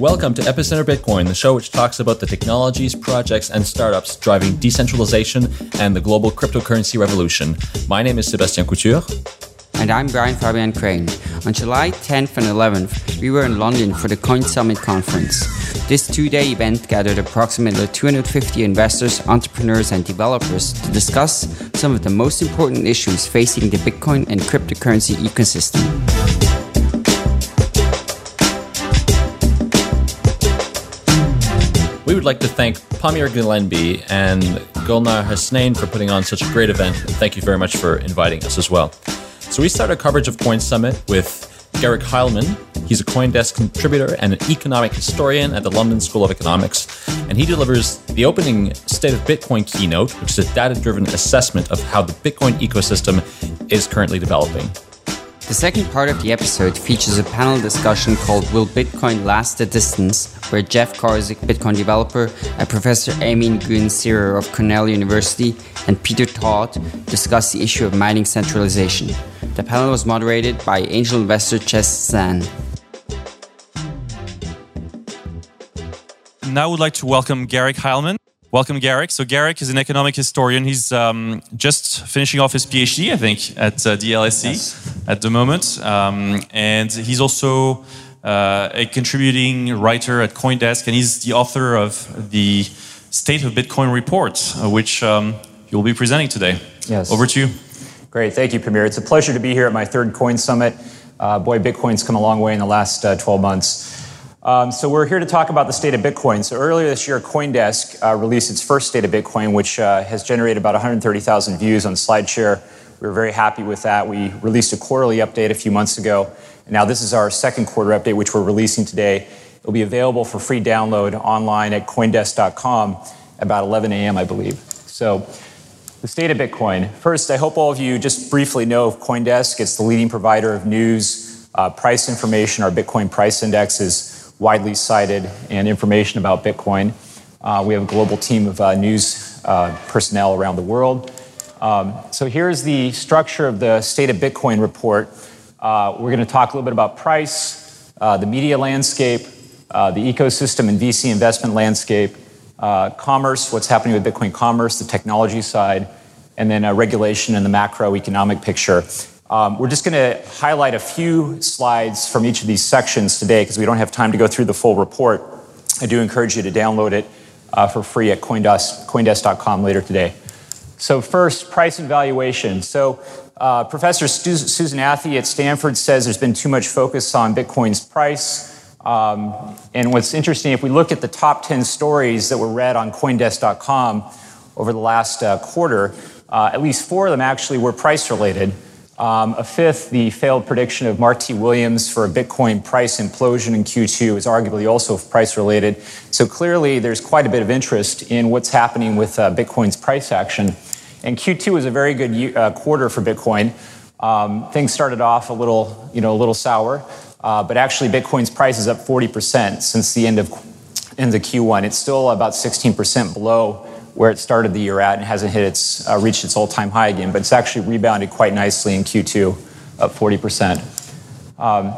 Welcome to Epicenter Bitcoin, the show which talks about the technologies, projects, and startups driving decentralization and the global cryptocurrency revolution. My name is Sebastien Couture. And I'm Brian Fabian Crain. On July 10th and 11th, we were in London for the Coin Summit conference. This two day event gathered approximately 250 investors, entrepreneurs, and developers to discuss some of the most important issues facing the Bitcoin and cryptocurrency ecosystem. Would like to thank Pamir Gelenbe and Gulnar Hasnain for putting on such a great event. Thank you very much for inviting us as well. So we start our coverage of Coin Summit with Garrick Hileman. He's a Coindesk contributor and an economic historian at the London School of Economics. And he delivers the opening State of Bitcoin keynote, which is a data driven assessment of how the Bitcoin ecosystem is currently developing. The second part of the episode features a panel discussion called Will Bitcoin Last the Distance, where Jeff Garzik, Bitcoin developer, and Professor Emin Gün Sirer of Cornell University and Peter Todd discuss the issue of mining centralization. The panel was moderated by angel investor Jez San. Now I would like to welcome Garrick Hileman. Welcome, Garrick. So, Garrick is an economic historian. He's um, just finishing off his PhD, I think, at uh, the LSE yes. at the moment. Um, and he's also uh, a contributing writer at Coindesk, and he's the author of the State of Bitcoin report, uh, which um, you'll be presenting today. Yes. Over to you. Great. Thank you, Pamir. It's a pleasure to be here at my third Coin Summit. Uh, boy, Bitcoin's come a long way in the last uh, 12 months. Um, so we're here to talk about the state of Bitcoin. So earlier this year, CoinDesk uh, released its first state of Bitcoin, which uh, has generated about 130,000 views on SlideShare. We were very happy with that. We released a quarterly update a few months ago. And now this is our second quarter update, which we're releasing today. It'll be available for free download online at CoinDesk.com about 11 a.m., I believe. So the state of Bitcoin. First, I hope all of you just briefly know of CoinDesk. It's the leading provider of news, uh, price information. Our Bitcoin price index is widely cited and information about Bitcoin. Uh, we have a global team of uh, news uh, personnel around the world. Um, so here's the structure of the State of Bitcoin report. Uh, we're going to talk a little bit about price, uh, the media landscape, uh, the ecosystem and VC investment landscape, commerce, what's happening with Bitcoin commerce, the technology side, and then regulation and the macroeconomic picture. Um, we're just going to highlight a few slides from each of these sections today because we don't have time to go through the full report. I do encourage you to download it uh, for free at Coindesk, Coindesk.com later today. So, first, price and valuation. So, uh, Professor Stu- Susan Athey at Stanford says there's been too much focus on Bitcoin's price. Um, and what's interesting, if we look at the top 10 stories that were read on Coindesk.com over the last uh, quarter, uh, at least four of them actually were price related. Um, a fifth, the failed prediction of Mark T. Williams for a Bitcoin price implosion in Q2 is arguably also price related. So clearly, there's quite a bit of interest in what's happening with uh, Bitcoin's price action. And Q2 was a very good year, uh, quarter for Bitcoin. Um, things started off a little, you know, a little sour, uh, but actually, Bitcoin's price is up 40% since the end of end of Q1. It's still about 16% below where it started the year at and hasn't hit its uh, reached its all-time high again, but it's actually rebounded quite nicely in Q2, up 40%. Um,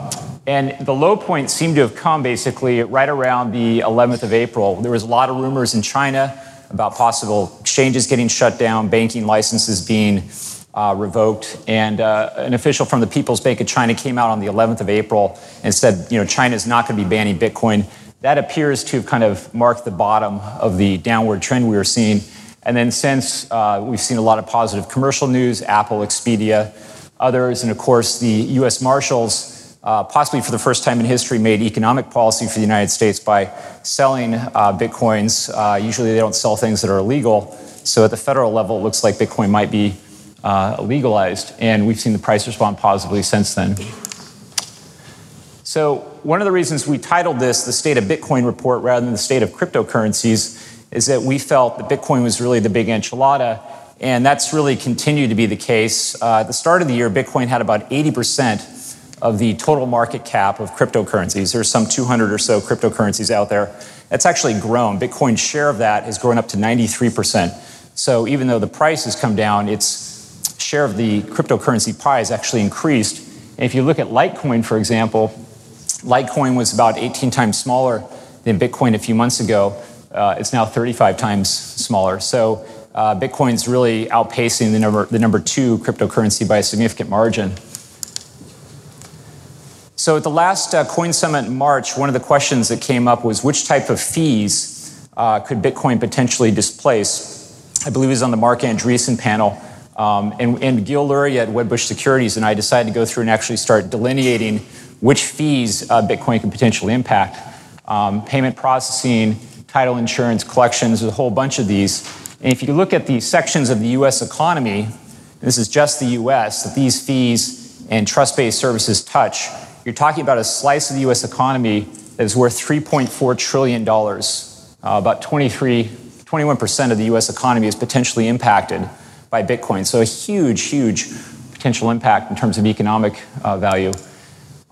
and the low point seemed to have come basically right around the 11th of April. There was a lot of rumors in China about possible exchanges getting shut down, banking licenses being uh, revoked, and uh, an official from the People's Bank of China came out on the 11th of April and said, you know, China is not going to be banning Bitcoin that appears to have kind of marked the bottom of the downward trend we were seeing. And then since uh, we've seen a lot of positive commercial news, Apple, Expedia, others, and of course the U.S. Marshals, uh, possibly for the first time in history, made economic policy for the United States by selling uh, bitcoins. Uh, usually they don't sell things that are illegal. So at the federal level, it looks like Bitcoin might be uh, legalized, and we've seen the price respond positively since then. So, one of the reasons we titled this the State of Bitcoin Report rather than the State of Cryptocurrencies is that we felt that Bitcoin was really the big enchilada, and that's really continued to be the case. Uh, at the start of the year, Bitcoin had about 80% of the total market cap of cryptocurrencies. There's some 200 or so cryptocurrencies out there. That's actually grown. Bitcoin's share of that has grown up to 93%. So, even though the price has come down, its share of the cryptocurrency pie has actually increased. And if you look at Litecoin, for example, Litecoin was about 18 times smaller than Bitcoin a few months ago. Uh, it's now 35 times smaller. So uh, Bitcoin's really outpacing the number, the number two cryptocurrency by a significant margin. So at the last uh, Coin Summit in March, one of the questions that came up was which type of fees uh, could Bitcoin potentially displace? I believe it was on the Marc Andreessen panel. Um, and, and, Gil Luria at Wedbush Securities and I decided to go through and actually start delineating which fees uh, Bitcoin could potentially impact. Um, payment processing, title insurance, collections, there's a whole bunch of these. And if you look at the sections of the US economy, this is just the US, that these fees and trust based services touch, you're talking about a slice of the US economy that is worth $3.4 trillion. Uh, about 23, 21% of the US economy is potentially impacted by Bitcoin. So a huge, huge potential impact in terms of economic uh, value.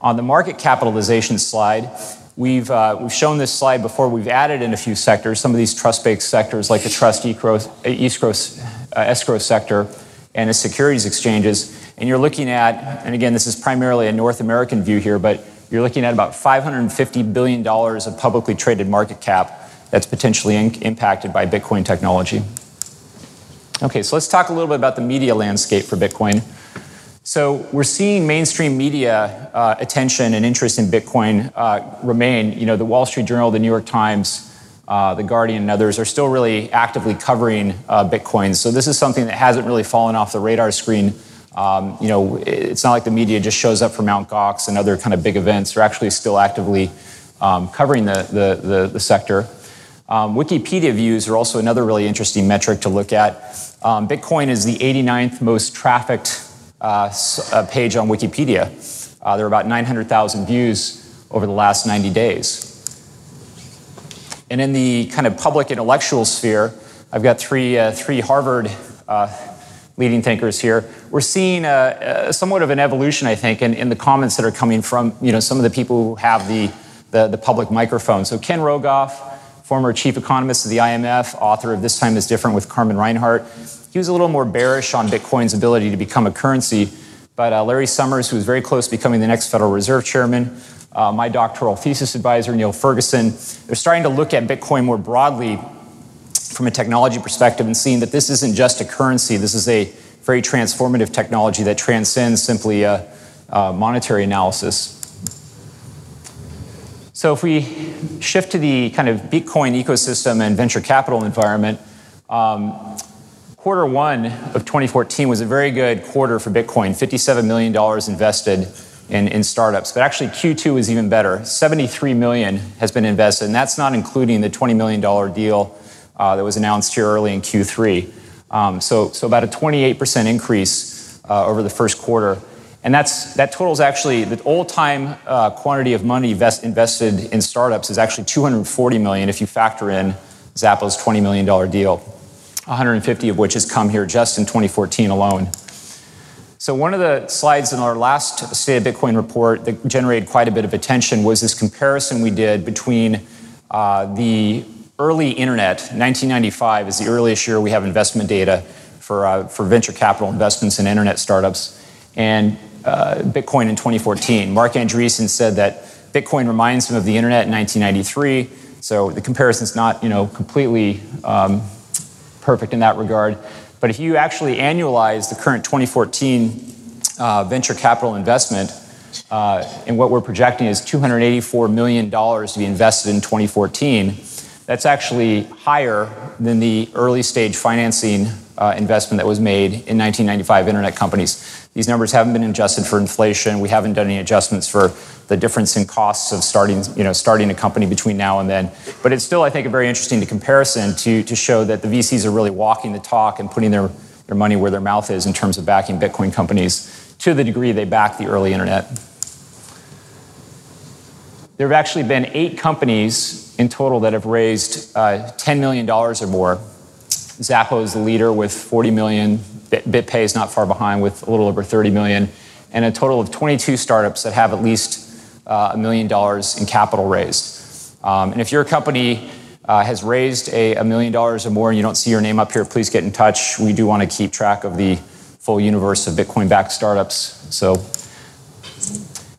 On the market capitalization slide, we've, uh, we've shown this slide before. We've added in a few sectors, some of these trust-based sectors like the trust escrow, uh, escrow sector and the securities exchanges. And you're looking at, and again, this is primarily a North American view here, but you're looking at about $550 billion of publicly traded market cap that's potentially in- impacted by Bitcoin technology. Okay, so let's talk a little bit about the media landscape for Bitcoin. So we're seeing mainstream media uh, attention and interest in Bitcoin uh, remain. You know, the Wall Street Journal, the New York Times, uh, the Guardian, and others are still really actively covering uh, Bitcoin. So this is something that hasn't really fallen off the radar screen. Um, you know, it's not like the media just shows up for Mount Gox and other kind of big events. They're actually still actively um, covering the, the, the, the sector. Um, Wikipedia views are also another really interesting metric to look at. Um, Bitcoin is the 89th most trafficked page on Wikipedia. Uh, there are about 900,000 views over the last 90 days. And in the kind of public intellectual sphere, I've got three, uh, three Harvard uh, leading thinkers here. We're seeing a, a somewhat of an evolution, I think, in, in, the comments that are coming from you know, some of the people who have the, the, the public microphone. So Ken Rogoff, former chief economist of the IMF, author of This Time is Different with Carmen Reinhart, he was a little more bearish on Bitcoin's ability to become a currency. But uh, Larry Summers, who was very close to becoming the next Federal Reserve chairman, uh, my doctoral thesis advisor, Niall Ferguson, they're starting to look at Bitcoin more broadly from a technology perspective and seeing that this isn't just a currency, this is a very transformative technology that transcends simply a, a monetary analysis. So, if we shift to the kind of Bitcoin ecosystem and venture capital environment, um, quarter one of 2014 was a very good quarter for Bitcoin, $57 million invested in, in startups. But actually, Q2 is even better. 73 million has been invested, and that's not including the $20 million deal uh, that was announced here early in Q3. Um, so, so about a 28% increase uh, over the first quarter. And that's, that totals actually, the all-time uh, quantity of money vest, invested in startups is actually 240 million if you factor in Xapo's $20 million deal. 150 of which has come here just in 2014 alone. So, one of the slides in our last State of Bitcoin report that generated quite a bit of attention was this comparison we did between uh, the early internet, 1995 is the earliest year we have investment data for, uh, for venture capital investments in internet startups, and uh, Bitcoin in 2014. Marc Andreessen said that Bitcoin reminds him of the internet in 1993. So the comparison is not, you know, completely um, perfect in that regard. But if you actually annualize the current 2014 uh, venture capital investment, uh, and what we're projecting is $284 million to be invested in 2014. That's actually higher than the early stage financing uh, investment that was made in 1995 internet companies. These numbers haven't been adjusted for inflation. We haven't done any adjustments for the difference in costs of starting, you know, starting a company between now and then. But it's still, I think, a very interesting comparison to, to show that the VCs are really walking the talk and putting their, their money where their mouth is in terms of backing Bitcoin companies to the degree they back the early internet. There have actually been eight companies in total that have raised uh, $10 million or more. Xapo is the leader with 40 million. BitPay is not far behind with a little over 30 million. And a total of 22 startups that have at least uh, a million dollars in capital raised. Um, and if your company uh, has raised a, a million dollars or more and you don't see your name up here, please get in touch. We do want to keep track of the full universe of Bitcoin backed startups. So,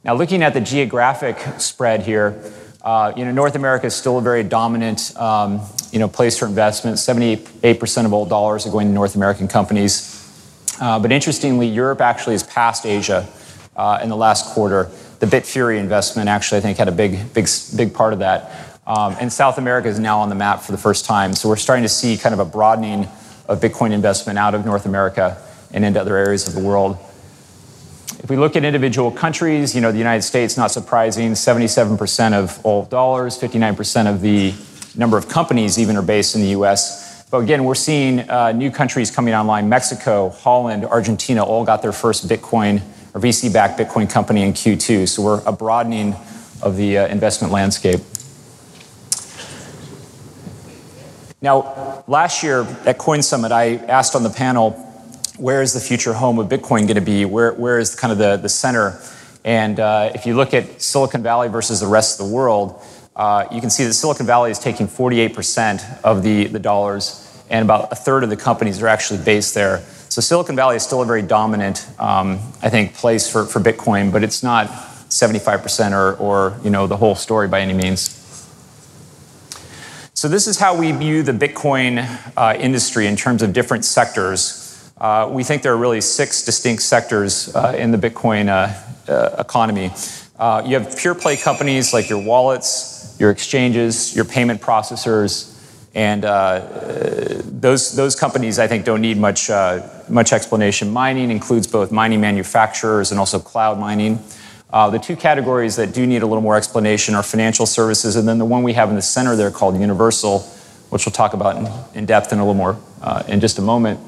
Now, looking at the geographic spread here, uh, you know, North America is still a very dominant, um, you know, place for investment. 78% of all dollars are going to North American companies. Uh, but interestingly, Europe actually has passed Asia uh, in the last quarter. The Bitfury investment actually, I think, had a big, big, big part of that. Um, and South America is now on the map for the first time. So we're starting to see kind of a broadening of Bitcoin investment out of North America and into other areas of the world. If we look at individual countries, you know, the United States, not surprising, 77% of all dollars, 59% of the number of companies even are based in the US. But again, we're seeing uh, new countries coming online. Mexico, Holland, Argentina all got their first Bitcoin or VC backed Bitcoin company in Q2. So we're a broadening of the uh, investment landscape. Now, last year at Coin Summit, I asked on the panel where is the future home of Bitcoin going to be? Where, where is kind of the, the center? And uh, if you look at Silicon Valley versus the rest of the world, uh, you can see that Silicon Valley is taking 48% of the, the dollars, and about a third of the companies are actually based there. So Silicon Valley is still a very dominant, um, I think, place for, for Bitcoin, but it's not 75% or, or you know the whole story by any means. So this is how we view the Bitcoin uh, industry in terms of different sectors. Uh, we think there are really six distinct sectors uh, in the Bitcoin uh, uh, economy. Uh, you have pure play companies like your wallets, your exchanges, your payment processors, and those, those companies I think don't need much, much explanation. Mining includes both mining manufacturers and also cloud mining. Uh, the two categories that do need a little more explanation are financial services, and then the one we have in the center there called Universal, which we'll talk about in, in depth in a little more uh, in just a moment.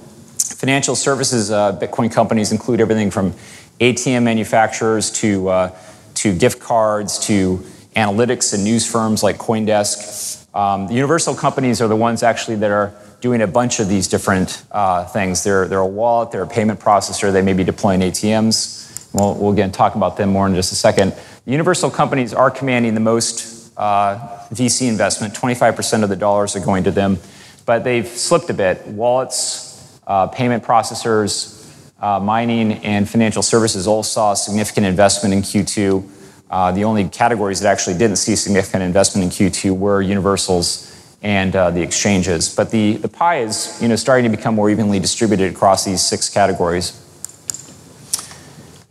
Financial services uh, Bitcoin companies include everything from ATM manufacturers to, uh, to gift cards to analytics and news firms like Coindesk. Um, the universal companies are the ones actually that are doing a bunch of these different uh, things. They're, they're a wallet, they're a payment processor, they may be deploying ATMs. We'll, we'll again talk about them more in just a second. The universal companies are commanding the most uh, VC investment, 25% of the dollars are going to them, but they've slipped a bit. Wallets, uh, payment processors, uh, mining, and financial services all saw significant investment in Q2. Uh, the only categories that actually didn't see significant investment in Q2 were universals and uh, the exchanges. But the, the pie is you know, starting to become more evenly distributed across these six categories.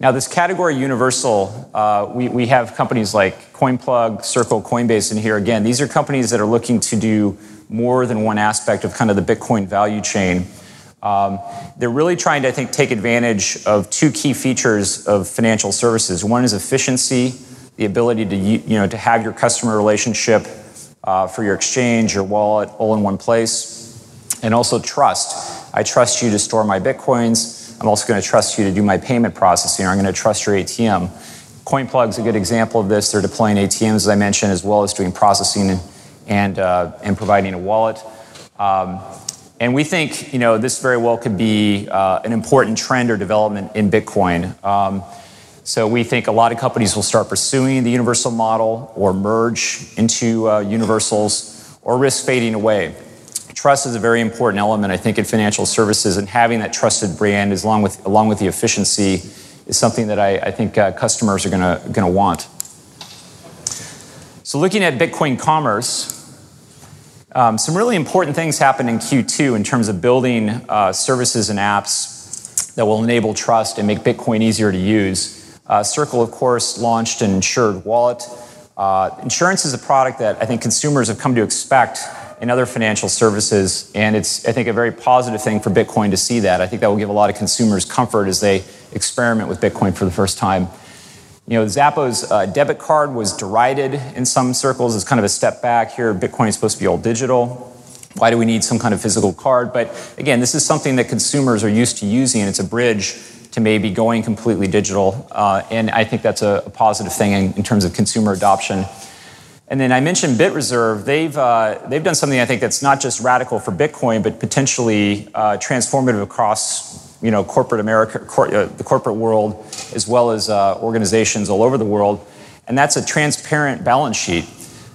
Now, this category universal, uh, we, we have companies like CoinPlug, Circle, Coinbase in here. Again, these are companies that are looking to do more than one aspect of kind of the Bitcoin value chain. Um, they're really trying to, I think, take advantage of two key features of financial services. One is efficiency, the ability to, you know, to have your customer relationship uh, for your exchange, your wallet, all in one place, and also trust. I trust you to store my bitcoins. I'm also going to trust you to do my payment processing, or I'm going to trust your ATM. CoinPlug is a good example of this. They're deploying ATMs, as I mentioned, as well as doing processing and, and, uh, and providing a wallet. Um, and we think, you know, this very well could be uh, an important trend or development in Bitcoin. Um, so we think a lot of companies will start pursuing the universal model or merge into uh, universals or risk fading away. Trust is a very important element, I think, in financial services, and having that trusted brand, as along with along with the efficiency, is something that I, I think uh, customers are going to want. So, looking at Bitcoin commerce, um, some really important things happened in Q2 in terms of building uh, services and apps that will enable trust and make Bitcoin easier to use. Uh, Circle, of course, launched an insured wallet. Uh, insurance is a product that I think consumers have come to expect in other financial services, and it's, I think, a very positive thing for Bitcoin to see that. I think that will give a lot of consumers comfort as they experiment with Bitcoin for the first time. You know, Xapo's uh, debit card was derided in some circles as kind of a step back. Here, Bitcoin is supposed to be all digital. Why do we need some kind of physical card? But again, this is something that consumers are used to using, and it's a bridge to maybe going completely digital. Uh, and I think that's a, a positive thing in, in, terms of consumer adoption. And then I mentioned BitReserve. They've, uh, they've done something I think that's not just radical for Bitcoin, but potentially uh, transformative across you know, corporate America, cor- uh, the corporate world, as well as uh, organizations all over the world. And that's a transparent balance sheet.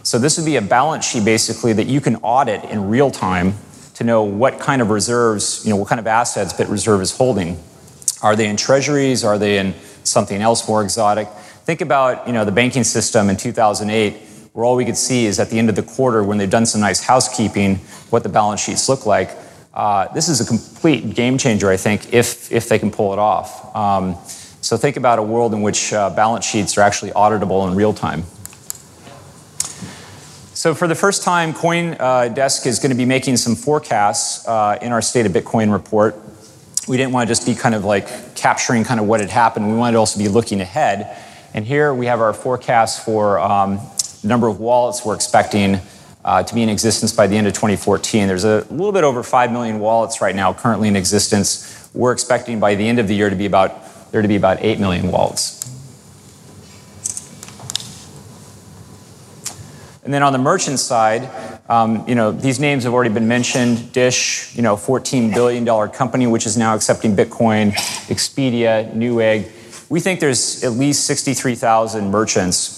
So this would be a balance sheet basically that you can audit in real time to know what kind of reserves, you know, what kind of assets BitReserve is holding. Are they in treasuries? Are they in something else more exotic? think about you know, the banking system in 2008, where all we could see is at the end of the quarter when they've done some nice housekeeping, what the balance sheets look like. Uh, this is a complete game changer, I think, if, if they can pull it off. Um, so think about a world in which uh, balance sheets are actually auditable in real time. So for the first time, CoinDesk is going to be making some forecasts uh, in our State of Bitcoin report. We didn't want to just be kind of like capturing kind of what had happened. We wanted to also be looking ahead. And here we have our forecast for um, the number of wallets we're expecting uh, to be in existence by the end of 2014. There's a little bit over 5 million wallets right now currently in existence. We're expecting by the end of the year to be about, there to be about 8 million wallets. And then on the merchant side, um, you know, these names have already been mentioned. Dish, you know, $14 billion company, which is now accepting Bitcoin. Expedia, Newegg. We think there's at least 63,000 merchants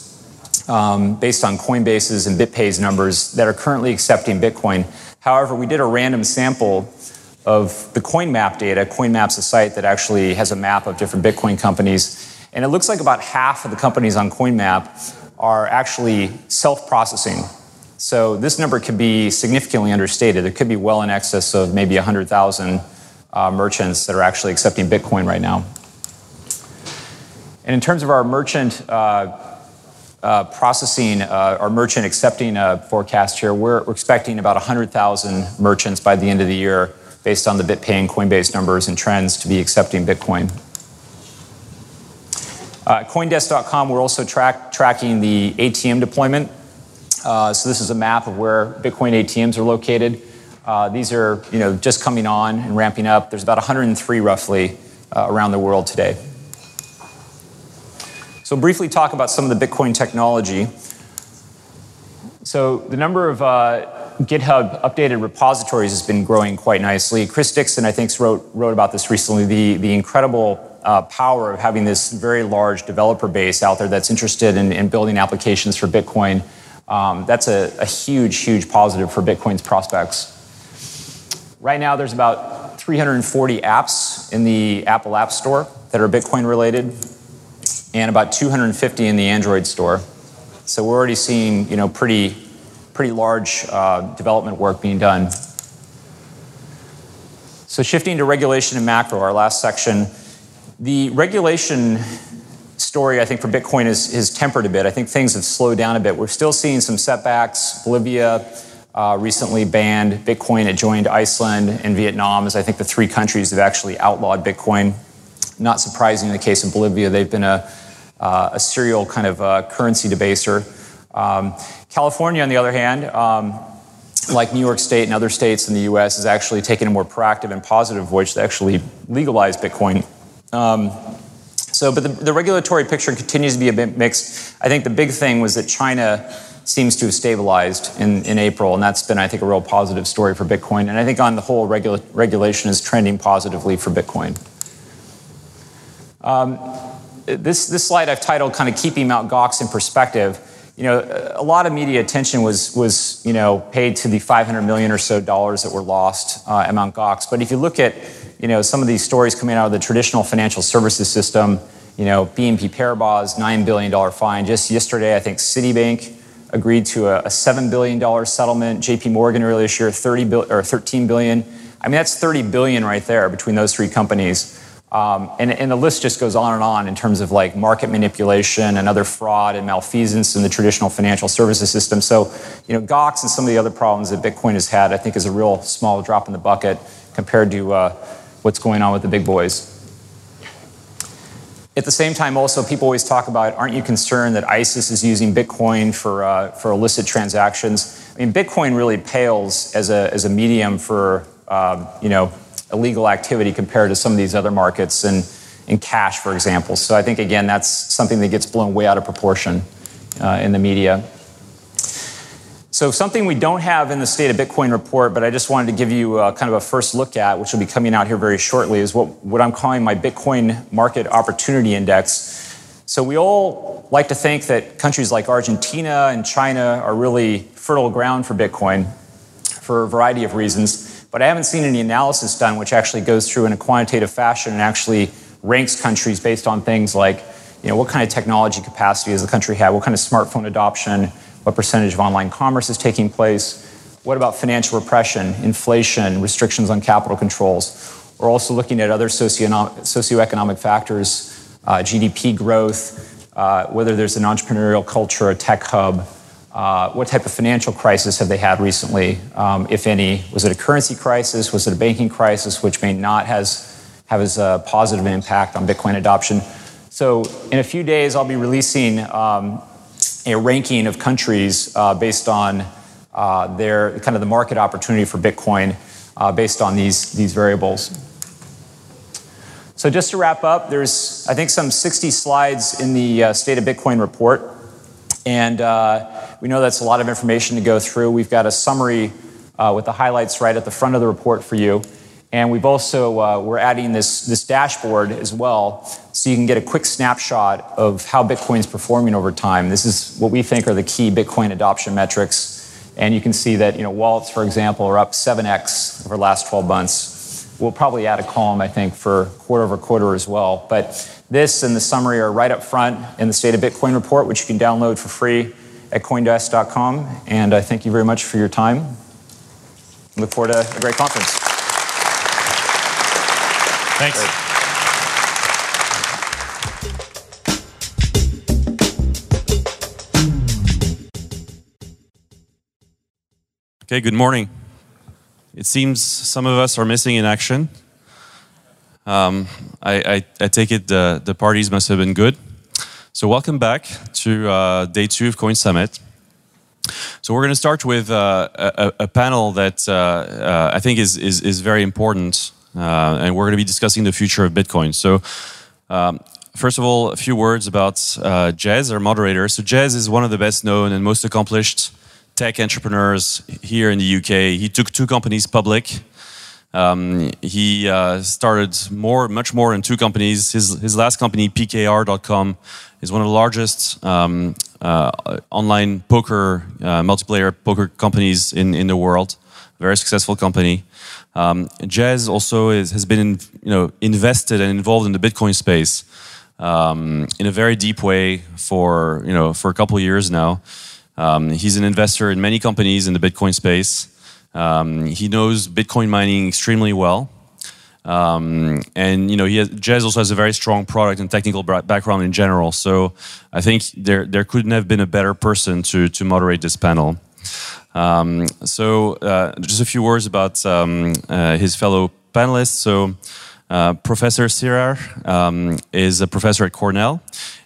um, based on Coinbase's and BitPay's numbers that are currently accepting Bitcoin. However, we did a random sample of the CoinMap data. CoinMap's a site that actually has a map of different Bitcoin companies. And it looks like about half of the companies on CoinMap are actually self processing. So this number could be significantly understated. It could be well in excess of maybe 100,000 uh, merchants that are actually accepting Bitcoin right now. And in terms of our merchant uh, processing, uh, our merchant accepting uh, forecast here, we're, we're expecting about 100,000 merchants by the end of the year based on the BitPay and Coinbase numbers and trends to be accepting Bitcoin. Uh, Coindesk.com, we're also track, tracking the ATM deployment. Uh, so this is a map of where Bitcoin ATMs are located. Uh, these are, you know, just coming on and ramping up. There's about 103 roughly uh, around the world today. So briefly talk about some of the Bitcoin technology. So the number of uh, GitHub updated repositories has been growing quite nicely. Chris Dixon, I think, wrote, wrote about this recently. The, the incredible uh, power of having this very large developer base out there that's interested in, in building applications for Bitcoin. Um, that's a, a, huge, huge positive for Bitcoin's prospects. Right now, there's about 340 apps in the Apple App Store that are Bitcoin related, and about 250 in the Android store. So we're already seeing, you know, pretty, pretty large uh, development work being done. So shifting to regulation and macro, our last section. The regulation story, I think, for Bitcoin is, is tempered a bit. I think things have slowed down a bit. We're still seeing some setbacks. Bolivia uh, recently banned Bitcoin. It joined Iceland and Vietnam as I think the three countries have actually outlawed Bitcoin. Not surprising in the case of Bolivia, they've been a, uh, a serial kind of uh, currency debaser. Um, California, on the other hand, um, like New York State and other states in the US, has actually taken a more proactive and positive voice to actually legalize Bitcoin um, so, but the, the, regulatory picture continues to be a bit mixed. I think the big thing was that China seems to have stabilized in, in April, and that's been, I think, a real positive story for Bitcoin. And I think on the whole, regula- regulation is trending positively for Bitcoin. Um, this, this slide I've titled kind of keeping Mt. Gox in perspective. You know, a lot of media attention was, was you know, paid to the 500 million or so dollars that were lost uh, at Mt. Gox. But if you look at you know, some of these stories coming out of the traditional financial services system, you know, BNP Paribas, $9 billion fine. Just yesterday, I think Citibank agreed to a, a $7 billion settlement. JP Morgan earlier this year, 30 bil- or 13 billion. I mean, that's 30 billion right there between those three companies. Um, and, and, the list just goes on and on in terms of like market manipulation and other fraud and malfeasance in the traditional financial services system. So, you know, Gox and some of the other problems that Bitcoin has had, I think, is a real small drop in the bucket compared to uh, what's going on with the big boys. At the same time, also, people always talk about aren't you concerned that ISIS is using Bitcoin for, uh, for illicit transactions? I mean, Bitcoin really pales as a, as a medium for uh, you know, illegal activity compared to some of these other markets and in cash, for example. So I think, again, that's something that gets blown way out of proportion uh, in the media. So, something we don't have in the State of Bitcoin report, but I just wanted to give you a, kind of a first look at, which will be coming out here very shortly, is what, what I'm calling my Bitcoin Market Opportunity Index. So, we all like to think that countries like Argentina and China are really fertile ground for Bitcoin for a variety of reasons, but I haven't seen any analysis done which actually goes through in a quantitative fashion and actually ranks countries based on things like you know, what kind of technology capacity does the country have? What kind of smartphone adoption? What percentage of online commerce is taking place? What about financial repression, inflation, restrictions on capital controls? We're also looking at other socioeconomic factors, uh, GDP growth, uh, whether there's an entrepreneurial culture, a tech hub, uh, what type of financial crisis have they had recently, um, if any? Was it a currency crisis? Was it a banking crisis, which may not has, have as a positive impact on Bitcoin adoption? So, in a few days, I'll be releasing um, a ranking of countries uh, based on uh, their kind of the market opportunity for Bitcoin uh, based on these, these variables. So, just to wrap up, there's, I think, some 60 slides in the uh, State of Bitcoin report. And uh, we know that's a lot of information to go through. We've got a summary uh, with the highlights right at the front of the report for you. And we've also, uh, we're adding this, this dashboard as well, so you can get a quick snapshot of how Bitcoin's performing over time. This is what we think are the key Bitcoin adoption metrics. And you can see that, you know, wallets, for example, are up 7x over the last 12 months. We'll probably add a column, I think, for quarter over quarter as well. But this and the summary are right up front in the State of Bitcoin report, which you can download for free at coindesk.com. And I thank you very much for your time. I look forward to a great conference. Thanks. Great. Okay, good morning. It seems some of us are missing in action. Um, I, I, I, take it the, the parties must have been good. So, welcome back to uh, day two of Coin Summit. So, we're going to start with uh, a, a, panel that uh, uh, I think is, is, is very important, uh, and we're going to be discussing the future of Bitcoin. So, um, first of all, a few words about uh, Jez, our moderator. So, Jez is one of the best known and most accomplished tech entrepreneurs here in the UK. He took two companies public. Um, he uh, started more, much more in two companies. His, his last company, PKR.com, is one of the largest um, uh, online poker, uh, multiplayer poker companies in, in the world. Very successful company. Um, Jez also is, has been, in, you know, invested and involved in the Bitcoin space um, in a very deep way for, you know, for a couple of years now. Um, he's an investor in many companies in the Bitcoin space. Um, he knows Bitcoin mining extremely well. Um, and you know, he has, Jez also has a very strong product and technical background in general. So I think there there couldn't have been a better person to to moderate this panel. Um, so uh, just a few words about um, uh, his fellow panelists. So uh, Professor Sirer um, is a professor at Cornell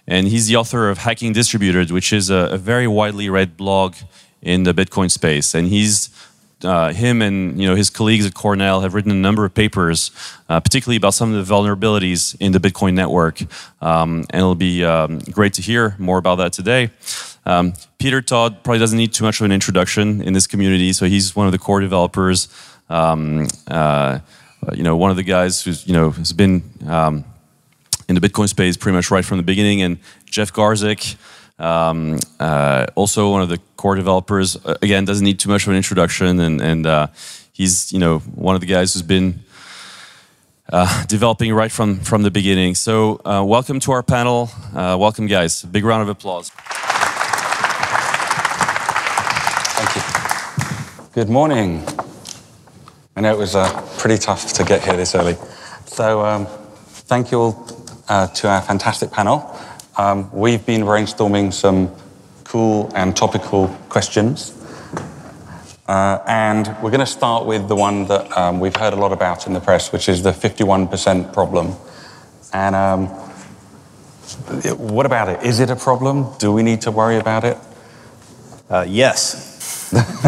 and he's the author of Hacking Distributed, which is a, a very widely read blog in the Bitcoin space. And he's uh, him and you know his colleagues at Cornell have written a number of papers, uh, particularly about some of the vulnerabilities in the Bitcoin network, um, and it'll be um, great to hear more about that today. Um, Peter Todd probably doesn't need too much of an introduction in this community, so he's one of the core developers. Um, uh, you know, one of the guys who's you know has been um, in the Bitcoin space pretty much right from the beginning. And Jeff Garzik, um, uh, also one of the core developers, uh, again doesn't need too much of an introduction, and, and uh, he's you know one of the guys who's been uh, developing right from from the beginning. So uh, welcome to our panel. Uh, welcome, guys. Big round of applause. Thank you. Good morning. I know it was pretty tough to get here this early, so um, thank you all to our fantastic panel. Um, we've been brainstorming some cool and topical questions. Uh, and we're going to start with the one that um, we've heard a lot about in the press, which is the 51% problem. And um, what about it? Is it a problem? Do we need to worry about it? Uh, yes.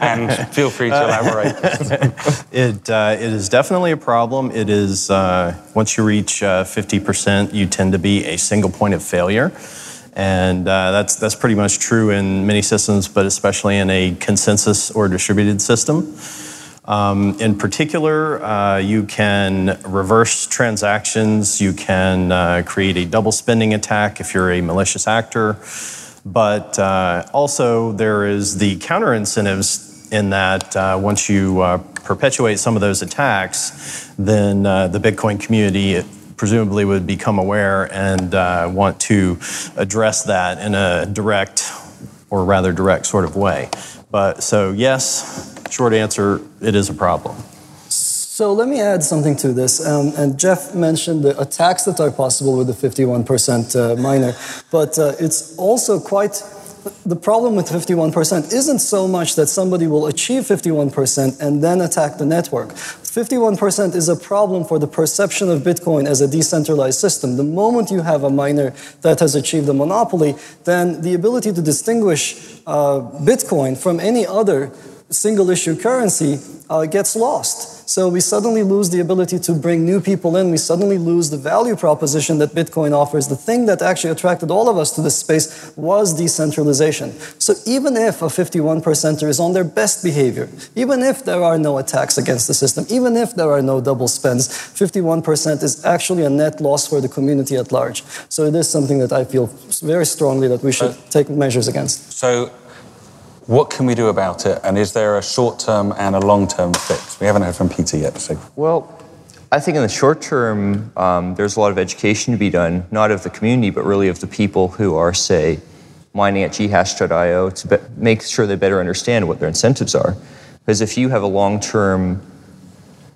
and feel free to elaborate. it, uh, it is definitely a problem. It is, uh, once you reach uh, 50%, you tend to be a single point of failure. And uh, that's, that's pretty much true in many systems, but especially in a consensus or distributed system. Um, in particular, uh, you can reverse transactions, you can uh, create a double spending attack if you're a malicious actor. But uh, also, there is the counter incentives in that uh, once you uh, perpetuate some of those attacks, then uh, the Bitcoin community presumably would become aware and uh, want to address that in a direct or rather direct sort of way. But so, yes, short answer, it is a problem. So let me add something to this. Um, and Jeff mentioned the attacks that are possible with the 51% uh, miner, but uh, it's also quite the problem with 51% isn't so much that somebody will achieve 51% and then attack the network. 51% is a problem for the perception of Bitcoin as a decentralized system. The moment you have a miner that has achieved a monopoly, then the ability to distinguish uh, Bitcoin from any other single issue currency uh, gets lost. So we suddenly lose the ability to bring new people in. We suddenly lose the value proposition that Bitcoin offers. The thing that actually attracted all of us to this space was decentralization. So even if a 51 percenter is on their best behavior, even if there are no attacks against the system, even if there are no double spends, 51% is actually a net loss for the community at large. So it is something that I feel very strongly that we should take measures against. So what can we do about it? And is there a short term and a long term fix? We haven't heard from Peter yet. So. Well, I think in the short term, um, there's a lot of education to be done, not of the community, but really of the people who are, say, mining at ghash.io to be- make sure they better understand what their incentives are. Because if you have a long term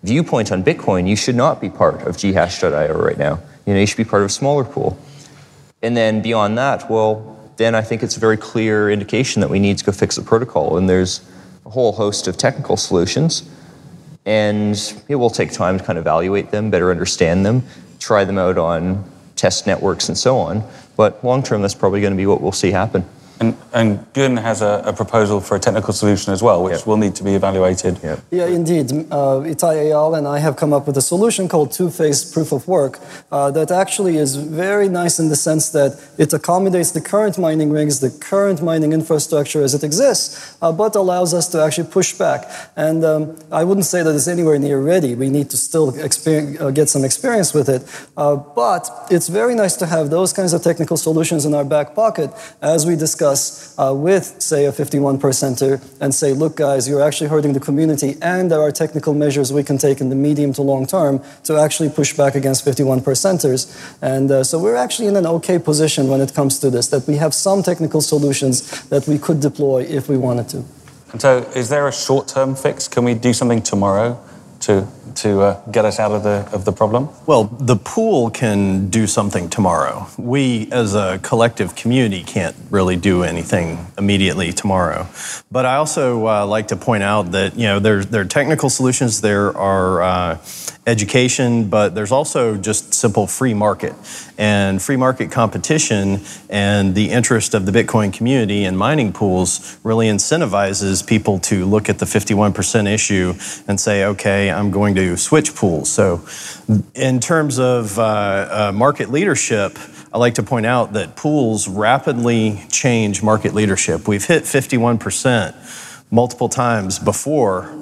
viewpoint on Bitcoin, you should not be part of ghash.io right now. You know, you should be part of a smaller pool. And then beyond that, well, then I think it's a very clear indication that we need to go fix the protocol. And there's a whole host of technical solutions. And it will take time to kind of evaluate them, better understand them, try them out on test networks and so on. But long term, that's probably going to be what we'll see happen. And, and Gun has a, a, proposal for a technical solution as well, which yep. will need to be evaluated. Yep. Yeah, indeed. Uh, Ittay Eyal and I have come up with a solution called two-phase proof of work uh, that actually is very nice in the sense that it accommodates the current mining rigs, the current mining infrastructure as it exists, uh, but allows us to actually push back. And um, I wouldn't say that it's anywhere near ready. We need to still uh, get some experience with it. Uh, but it's very nice to have those kinds of technical solutions in our back pocket as we discuss us uh, with, say, a 51 percenter and say, look, guys, you're actually hurting the community, and there are technical measures we can take in the medium to long term to actually push back against 51 percenters. And uh, so we're actually in an okay position when it comes to this, that we have some technical solutions that we could deploy if we wanted to. And so, is there a short term fix? Can we do something tomorrow to to uh, get us out of the of the problem? Well, the pool can do something tomorrow. We, as a collective community, can't really do anything immediately tomorrow. But I also uh, like to point out that you know there there are technical solutions, there are uh, education, but there's also just simple free market and free market competition and the interest of the Bitcoin community and mining pools really incentivizes people to look at the 51% issue and say, okay, I'm going switch pools. So, in terms of uh, uh, market leadership, I like to point out that pools rapidly change market leadership. We've hit 51% multiple times before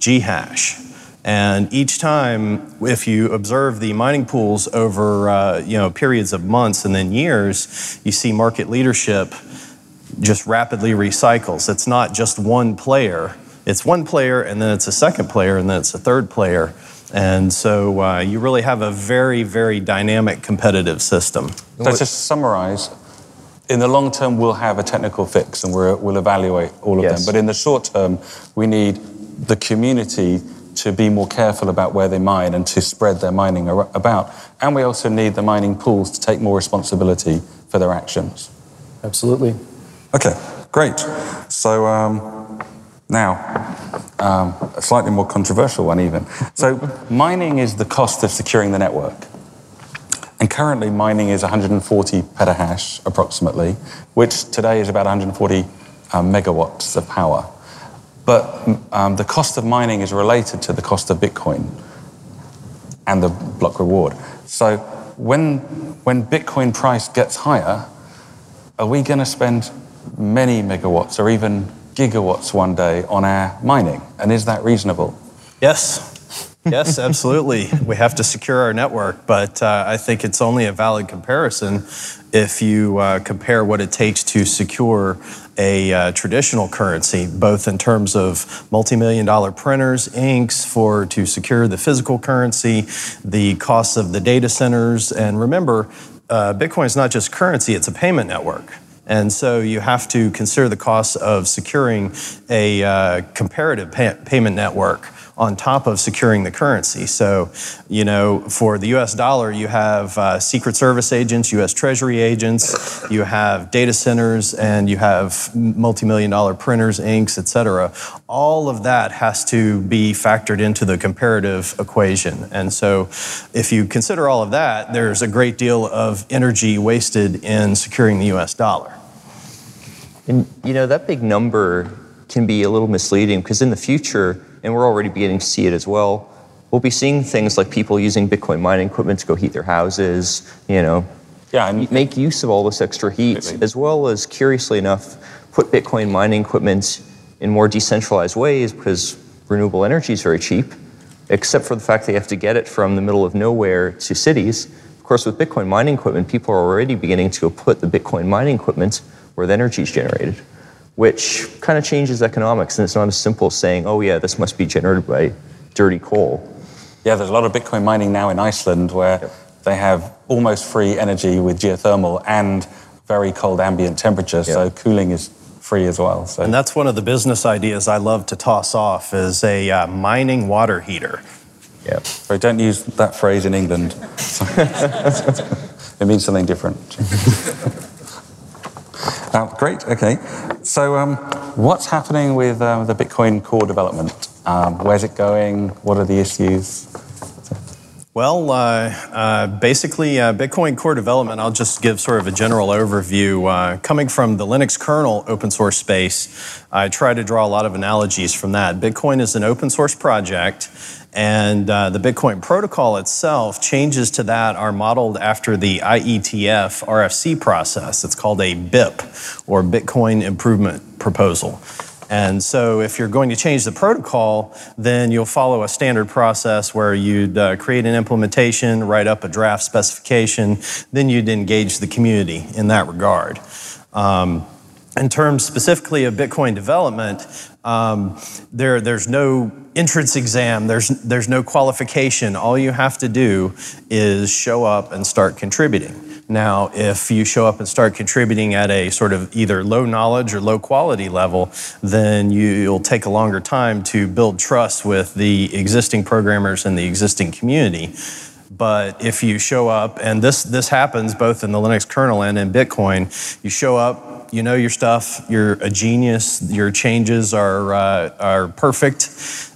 Ghash. And each time, if you observe the mining pools over uh, you know periods of months and then years, you see market leadership just rapidly recycles. It's not just one player. It's one player, and then it's a second player, and then it's a third player. And so uh, you really have a very, very dynamic competitive system. So to summarize, in the long term, we'll have a technical fix and we will evaluate all of yes. them. But in the short term, we need the community to be more careful about where they mine and to spread their mining about. And we also need the mining pools to take more responsibility for their actions. Absolutely. Okay, great. So um, now, um, a slightly more controversial one, even. So, mining is the cost of securing the network. And currently, mining is 140 petahash approximately, which today is about 140 um, megawatts of power. But um, the cost of mining is related to the cost of Bitcoin and the block reward. So when, when Bitcoin price gets higher, are we going to spend many megawatts or even gigawatts one day on our mining? And is that reasonable? Yes. yes, absolutely. We have to secure our network, but uh, I think it's only a valid comparison if you uh, compare what it takes to secure a uh, traditional currency, both in terms of multi-million dollar printers, inks for to secure the physical currency, the costs of the data centers, and remember, uh, Bitcoin is not just currency; it's a payment network. And so you have to consider the costs of securing a uh, comparative pay- payment network on top of securing the currency. So, you know, for the US dollar, you have uh, Secret Service agents, US Treasury agents, you have data centers, and you have multi million dollar printers, inks, et cetera. All of that has to be factored into the comparative equation. And so, if you consider all of that, there's a great deal of energy wasted in securing the US dollar. And you know, that big number can be a little misleading because in the future, and we're already beginning to see it as well, we'll be seeing things like people using Bitcoin mining equipment to go heat their houses, you know, Yeah, and make use of all this extra heat, as well as, curiously enough, put Bitcoin mining equipment in more decentralized ways because renewable energy is very cheap, except for the fact that you have to get it from the middle of nowhere to cities. Of course, with Bitcoin mining equipment, people are already beginning to put the Bitcoin mining equipment where the energy is generated, which kind of changes economics. And it's not as simple as saying, oh, yeah, this must be generated by dirty coal. Yeah, there's a lot of Bitcoin mining now in Iceland where they have almost free energy with geothermal and very cold ambient temperature, so cooling is free as well. So And that's one of the business ideas I love to toss off is a uh, mining water heater. Yeah. so don't use that phrase in England. it means something different. Uh, great. Okay. So, um, what's happening with um, the Bitcoin core development? Um, where's it going? What are the issues? Well, uh, uh, basically, uh, Bitcoin core development, I'll just give sort of a general overview. Uh, coming from the Linux kernel open source space, I try to draw a lot of analogies from that. Bitcoin is an open source project, and uh, the Bitcoin protocol itself, changes to that are modeled after the IETF RFC process. It's called a BIP, or Bitcoin Improvement Proposal. And so, if you're going to change the protocol, then you'll follow a standard process where you'd uh, create an implementation, write up a draft specification, then you'd engage the community in that regard. Um, in terms specifically of Bitcoin development, um, there, there's no entrance exam, there's, there's no qualification. All you have to do is show up and start contributing. Now, if you show up and start contributing at a sort of either low knowledge or low quality level, then you'll take a longer time to build trust with the existing programmers and the existing community. But if you show up, and this, this happens both in the Linux kernel and in Bitcoin, you show up, you know your stuff, you're a genius, your changes are, uh, are perfect,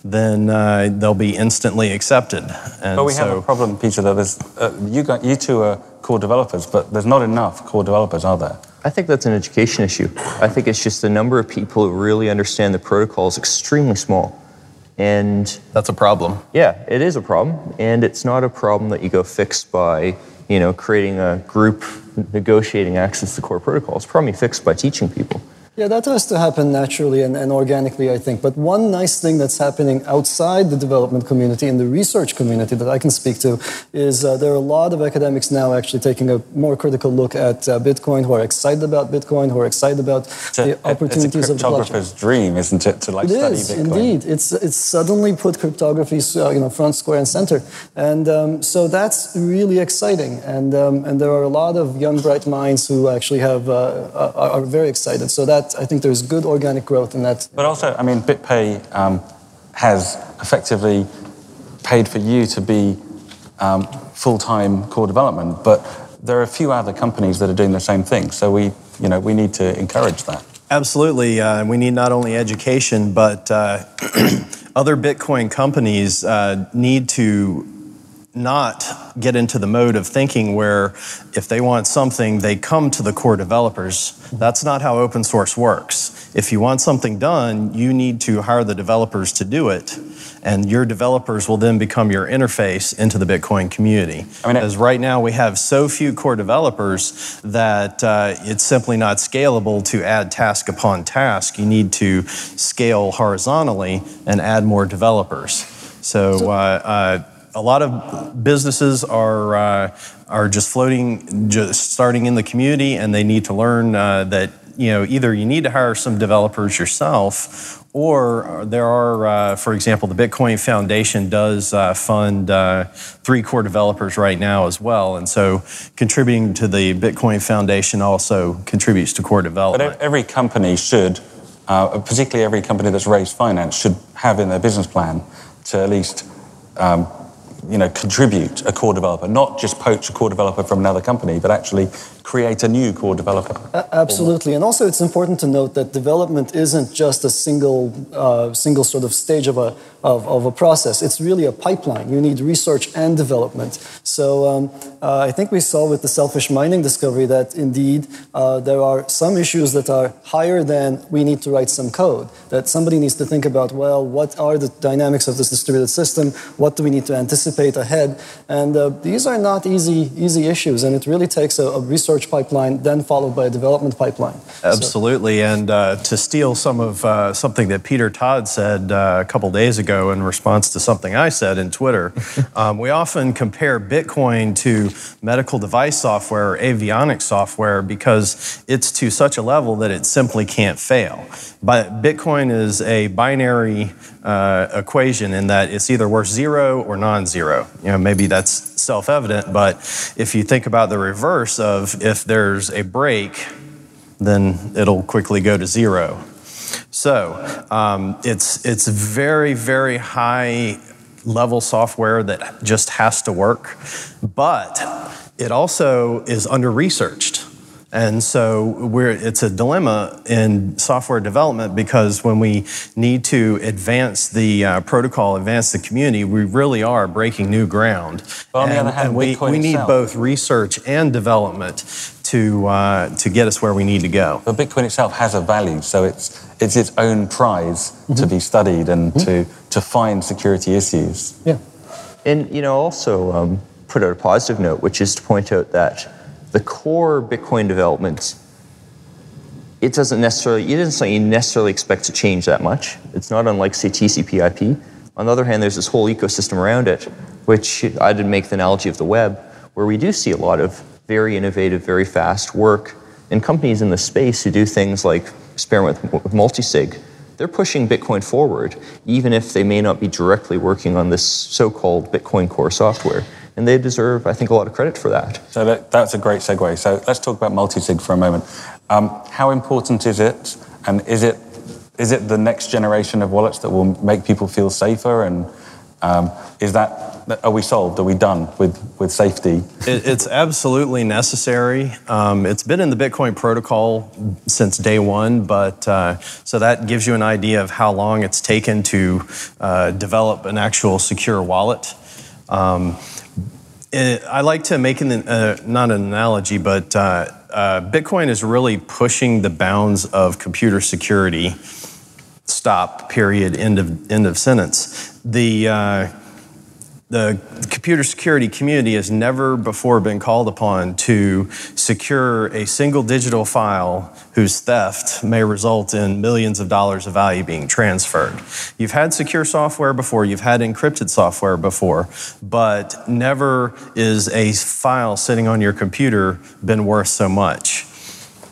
then uh, they'll be instantly accepted. And But we so, have a problem, Peter. There's uh, you got you two are core developers, but there's not enough core developers, are there? I think that's an education issue. I think it's just the number of people who really understand the protocol is extremely small. And that's a problem. yeah, it is a problem. And it's not a problem that you go fix by, you know, creating a group negotiating access to core protocols. It's a problem you fix by teaching people. Yeah, that has to happen naturally and, and organically, I think. But one nice thing that's happening outside the development community, in the research community that I can speak to, is uh, there are a lot of academics now actually taking a more critical look at uh, Bitcoin, who are excited about Bitcoin, who are excited about It's a, the opportunities it's a of the blockchain. cryptographer's dream, isn't it, to like It study is Bitcoin? indeed. It's it's suddenly put cryptography, uh, you know, front square and center, and um, so that's really exciting. And um, and there are a lot of young bright minds who actually have uh, are, are very excited. So that I think there's good organic growth in that. But also, I mean, BitPay um, has effectively paid for you to be um, full-time core development, but there are a few other companies that are doing the same thing. So we, you know, we need to encourage that. Absolutely. Uh, we need not only education, but uh, other Bitcoin companies uh, need to not get into the mode of thinking where if they want something, they come to the core developers. That's not how open source works. If you want something done, you need to hire the developers to do it. And your developers will then become your interface into the Bitcoin community. I mean, As right now we have so few core developers that uh, it's simply not scalable to add task upon task. You need to scale horizontally and add more developers. So, uh, uh, a lot of businesses are uh, are just floating, just starting in the community, and they need to learn uh, that you know either you need to hire some developers yourself, or there are, uh, for example, the Bitcoin Foundation does uh, fund uh, three core developers right now as well, and so contributing to the Bitcoin Foundation also contributes to core development. But every company should, uh, particularly every company that's raised finance, should have in their business plan to at least um, you know, contribute a core developer, not just poach a core developer from another company, but actually create a new core developer. A- absolutely, and also it's important to note that development isn't just a single, uh, single sort of stage of a of, of, a process. It's really a pipeline. You need research and development. So um, uh, I think we saw with the selfish mining discovery that indeed uh, there are some issues that are higher than we need to write some code. That somebody needs to think about. Well, what are the dynamics of this distributed system? What do we need to anticipate ahead? And uh, these are not easy easy issues, and it really takes a, a research research pipeline, then followed by a development pipeline. Absolutely. So. And uh, to steal some of uh, something that Peter Todd said uh, a couple days ago in response to something I said in Twitter, um, we often compare Bitcoin to medical device software or avionics software because it's to such a level that it simply can't fail. But Bitcoin is a binary uh, equation in that it's either worth zero or non-zero. You know, maybe that's self-evident, but if you think about the reverse of if there's a break, then it'll quickly go to zero. So um, it's it's very very high level software that just has to work, but it also is under researched. And so it's a dilemma in software development because when we need to advance the uh, protocol, advance the community, we really are breaking new ground. Well, on and, the other hand, and we, we need both research and development to, uh, to get us where we need to go. But Bitcoin itself has a value, so it's, it's its own prize mm-hmm. to be studied and mm-hmm. to, to find security issues. Yeah. And, you know, also um, put out a positive note, which is to point out that the core Bitcoin development, it doesn't necessarily, it isn't necessarily expect to change that much. It's not unlike, say, TCP IP. On the other hand, there's this whole ecosystem around it, which I did make the analogy of the web, where we do see a lot of very innovative, very fast work and companies in the space who do things like experiment with, with multisig. They're pushing Bitcoin forward, even if they may not be directly working on this so called Bitcoin core software and they deserve, I think, a lot of credit for that. So that, that's a great segue. So let's talk about multisig for a moment. Um, how important is it, and is it is it the next generation of wallets that will make people feel safer? And um, is that are we solved? Are we done with, with safety? It, it's absolutely necessary. Um, it's been in the Bitcoin protocol since day one, but uh, so that gives you an idea of how long it's taken to uh, develop an actual secure wallet. Um, it, I like to make an, uh, not an analogy, but uh, uh, Bitcoin is really pushing the bounds of computer security. Stop. Period. End of end of sentence. The uh, the computer security community has never before been called upon to secure a single digital file whose theft may result in millions of dollars of value being transferred. You've had secure software before, you've had encrypted software before, but never is a file sitting on your computer been worth so much.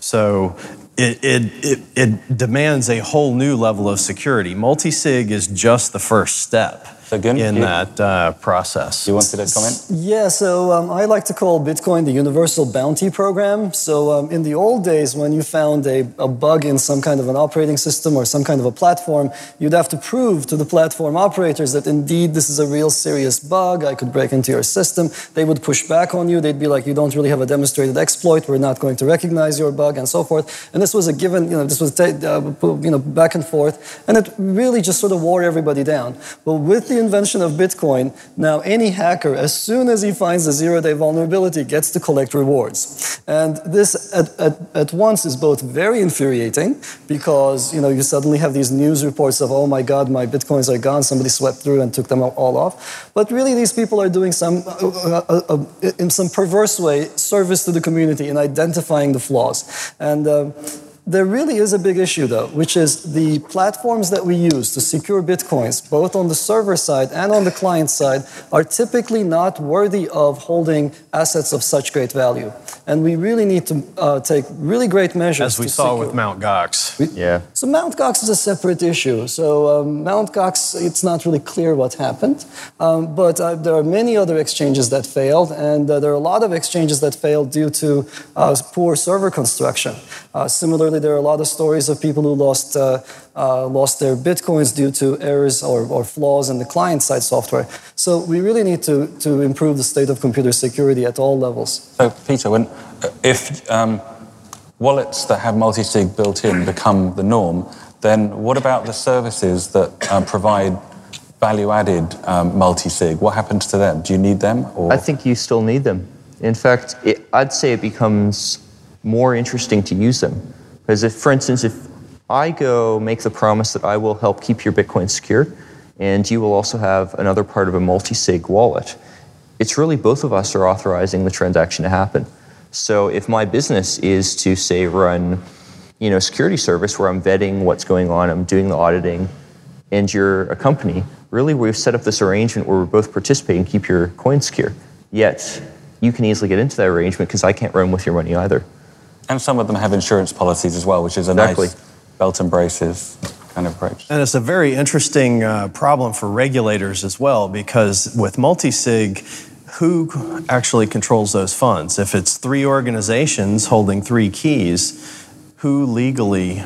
So it, it, it, it demands a whole new level of security. Multisig is just the first step so in you, that uh, process. You wanted to comment? Yeah, so um, I like to call Bitcoin the universal bounty program. So um, in the old days, when you found a, a, bug in some kind of an operating system or some kind of a platform, you'd have to prove to the platform operators that indeed this is a real serious bug. I could break into your system. They would push back on you. They'd be like, you don't really have a demonstrated exploit. We're not going to recognize your bug and so forth. And this was a given, you know, this was uh, you know back and forth, and it really just sort of wore everybody down. Well, with the invention of Bitcoin, now any hacker, as soon as he finds a zero day vulnerability, gets to collect rewards. And this at, at, at once is both very infuriating because you know you suddenly have these news reports of oh my god my bitcoins are gone somebody swept through and took them all off but really these people are doing some uh, uh, uh, uh in some perverse way service to the community in identifying the flaws and uh, there really is a big issue, though, which is the platforms that we use to secure bitcoins, both on the server side and on the client side, are typically not worthy of holding assets of such great value. And we really need to uh, take really great measures. As we to saw secure- with Mount Gox. Yeah. so Mount Gox is a separate issue. So um, Mount Gox, it's not really clear what happened, um, but uh, there are many other exchanges that failed, and uh, there are a lot of exchanges that failed due to uh, poor server construction. Uh, similarly, there are a lot of stories of people who lost uh, uh, lost their bitcoins due to errors or, or flaws in the client-side software. So we really need to to improve the state of computer security at all levels. So, Peter, when, if um, wallets that have multi-sig built in become the norm, then what about the services that uh, provide value-added um, multi-sig? What happens to them? Do you need them? Or? I think you still need them. In fact, it, I'd say it becomes more interesting to use them. Because if, for instance, if I go make the promise that I will help keep your Bitcoin secure, and you will also have another part of a multi-sig wallet, it's really both of us are authorizing the transaction to happen. So if my business is to say run, you know, security service where I'm vetting what's going on, I'm doing the auditing, and you're a company, really we've set up this arrangement where we're both participating, keep your coin secure. Yet you can easily get into that arrangement because I can't run with your money either. And some of them have insurance policies as well, which is a Exactly. nice belt and braces kind of approach. And it's a very interesting uh, problem for regulators as well, because with multi-sig, who actually controls those funds? If it's three organizations holding three keys, who legally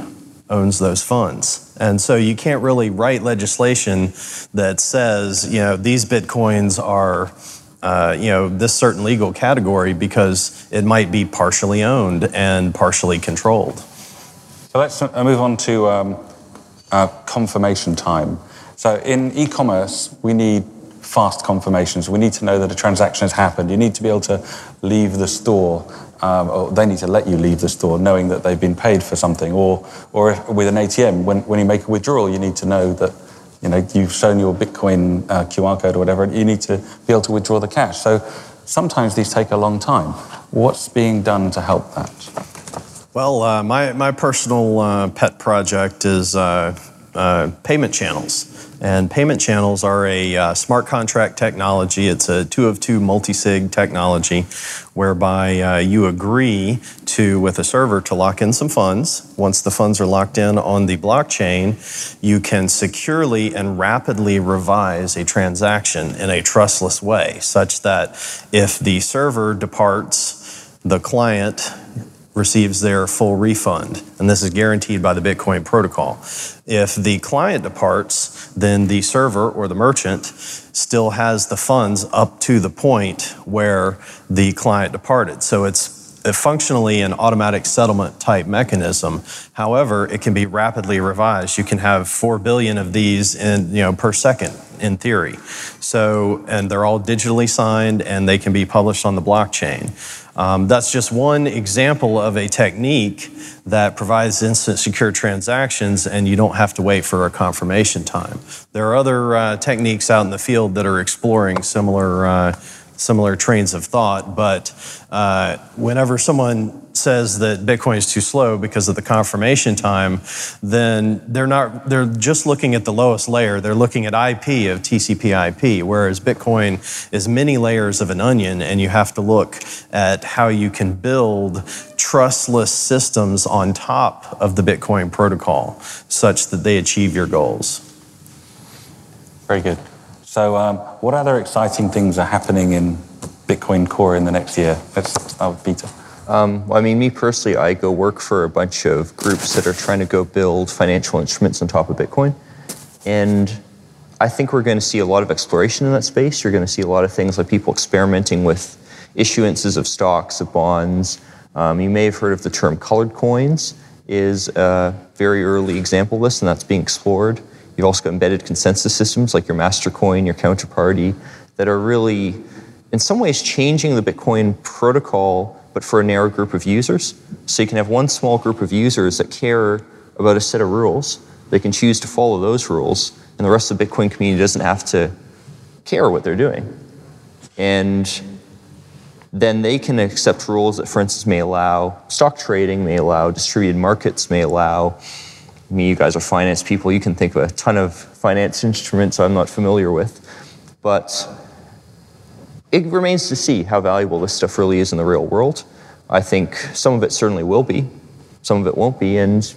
owns those funds? And so you can't really write legislation that says, you know, these bitcoins are, uh, you know, this certain legal category because it might be partially owned and partially controlled. So let's uh, move on to um, uh, confirmation time. So in e-commerce, we need fast confirmations. We need to know that a transaction has happened. You need to be able to leave the store, um, or they need to let you leave the store knowing that they've been paid for something. Or, or with an ATM, when, when you make a withdrawal, you need to know that you know, you've shown your Bitcoin uh, QR code or whatever, you need to be able to withdraw the cash. So sometimes these take a long time. What's being done to help that? Well, uh, my, my personal uh, pet project is uh, uh, payment channels. And payment channels are a uh, smart contract technology. It's a two of two multi-sig technology whereby uh, you agree to, with a server, to lock in some funds. Once the funds are locked in on the blockchain, you can securely and rapidly revise a transaction in a trustless way, such that if the server departs, the client receives their full refund. And this is guaranteed by the Bitcoin protocol. If the client departs, then the server or the merchant still has the funds up to the point where the client departed. So it's functionally an automatic settlement type mechanism. However, it can be rapidly revised. You can have 4 billion of these in, you know, per second in theory. So, and they're all digitally signed and they can be published on the blockchain. Um, that's just one example of a technique that provides instant secure transactions and you don't have to wait for a confirmation time. There are other uh, techniques out in the field that are exploring similar, uh, similar trains of thought, but uh, whenever someone says that Bitcoin is too slow because of the confirmation time, then they're not, they're just looking at the lowest layer. They're looking at IP of TCP IP, whereas Bitcoin is many layers of an onion, and you have to look at how you can build trustless systems on top of the Bitcoin protocol such that they achieve your goals. Very good. So, um, what other exciting things are happening in Bitcoin Core in the next year? Let's start with Peter. Um, well, I mean, me personally, I go work for a bunch of groups that are trying to go build financial instruments on top of Bitcoin. And I think we're going to see a lot of exploration in that space. You're going to see a lot of things like people experimenting with issuances of stocks, of bonds. Um, you may have heard of the term colored coins is a very early example of this, and that's being explored. You've also got embedded consensus systems like your Mastercoin, your Counterparty, that are really, in some ways, changing the Bitcoin protocol, but for a narrow group of users. So you can have one small group of users that care about a set of rules. They can choose to follow those rules, and the rest of the Bitcoin community doesn't have to care what they're doing. And then they can accept rules that, for instance, may allow stock trading, may allow distributed markets, may allow. Mean, you guys are finance people. You can think of a ton of finance instruments I'm not familiar with, but it remains to see how valuable this stuff really is in the real world. I think some of it certainly will be, some of it won't be, and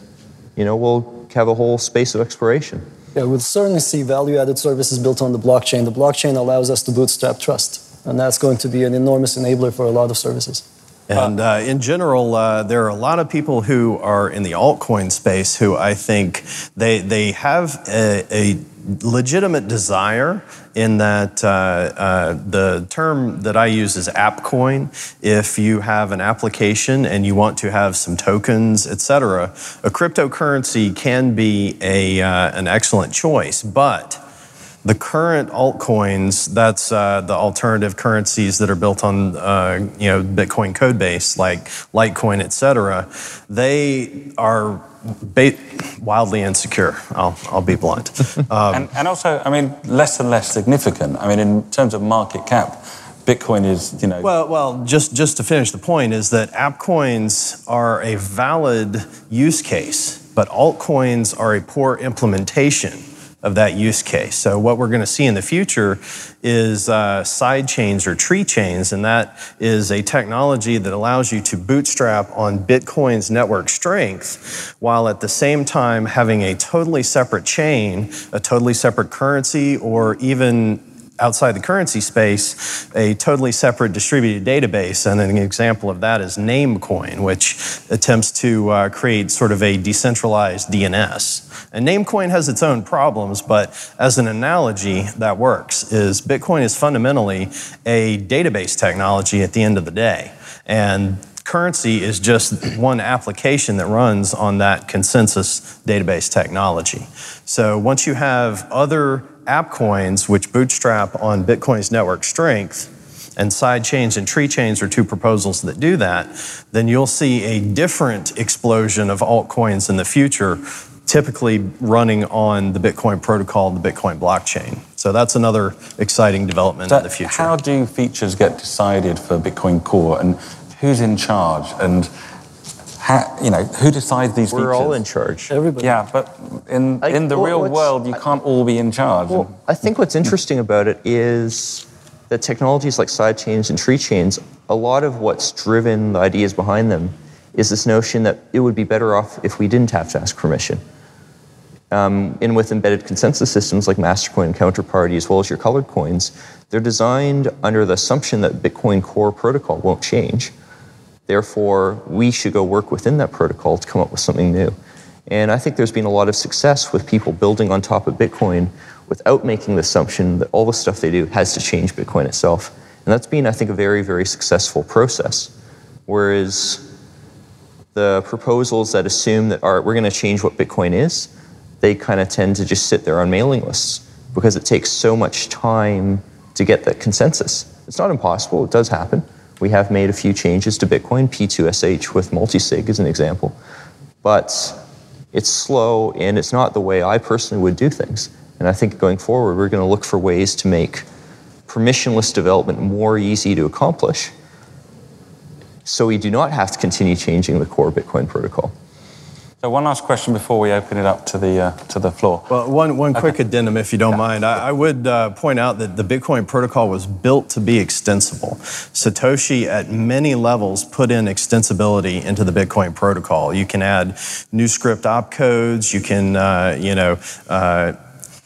you know we'll have a whole space of exploration. Yeah, we'll certainly see value-added services built on the blockchain. The blockchain allows us to bootstrap trust, and that's going to be an enormous enabler for a lot of services. And uh, in general, uh, there are a lot of people who are in the altcoin space who I think they they have a, a legitimate desire in that uh, uh, the term that I use is AppCoin. If you have an application and you want to have some tokens, etc., a cryptocurrency can be a, uh, an excellent choice, but the current altcoins, that's uh, the alternative currencies that are built on uh, you know Bitcoin code base like Litecoin, et cetera, they are ba- wildly insecure. I'll, I'll be blunt. Um, and, and also, I mean, less and less significant. I mean, in terms of market cap, Bitcoin is, you know. Well, well, just just to finish the point is that app coins are a valid use case, but altcoins are a poor implementation of that use case. So what we're going to see in the future is uh, side chains or tree chains, and that is a technology that allows you to bootstrap on Bitcoin's network strength, while at the same time having a totally separate chain, a totally separate currency, or even outside the currency space a totally separate distributed database. And an example of that is Namecoin, which attempts to uh, create sort of a decentralized DNS. And Namecoin has its own problems, but as an analogy that works is Bitcoin is fundamentally a database technology at the end of the day. And currency is just one application that runs on that consensus database technology. So once you have other app coins which bootstrap on Bitcoin's network strength, and side chains and tree chains are two proposals that do that, then you'll see a different explosion of altcoins in the future, typically running on the Bitcoin protocol the Bitcoin blockchain. So that's another exciting development So in the future. How do features get decided for Bitcoin Core, and who's in charge, and how, you know who decides these We're features? all in charge. Everybody. Yeah, but in I- in the well, real world, you can't all be in charge. Well, I think what's interesting about it is that technologies like side chains and tree chains, a lot of what's driven the ideas behind them is this notion that it would be better off if we didn't have to ask permission. Um, and with embedded consensus systems like Mastercoin and Counterparty, as well as your colored coins, they're designed under the assumption that Bitcoin core protocol won't change. Therefore, we should go work within that protocol to come up with something new. And I think there's been a lot of success with people building on top of Bitcoin without making the assumption that all the stuff they do has to change Bitcoin itself. And that's been, I think, a very, very successful process. Whereas the proposals that assume that, all right, we're going to change what Bitcoin is, they kind of tend to just sit there on mailing lists because it takes so much time to get that consensus. It's not impossible, it does happen. We have made a few changes to Bitcoin, P2SH with multisig is an example. But it's slow and it's not the way I personally would do things. And I think going forward, we're going to look for ways to make permissionless development more easy to accomplish so we do not have to continue changing the core Bitcoin protocol. So one last question before we open it up to the uh, to the floor. Well, one, one quick addendum, if you don't mind. I, I would uh, point out that the Bitcoin protocol was built to be extensible. Satoshi, at many levels, put in extensibility into the Bitcoin protocol. You can add new script opcodes. You can, uh, you know, uh,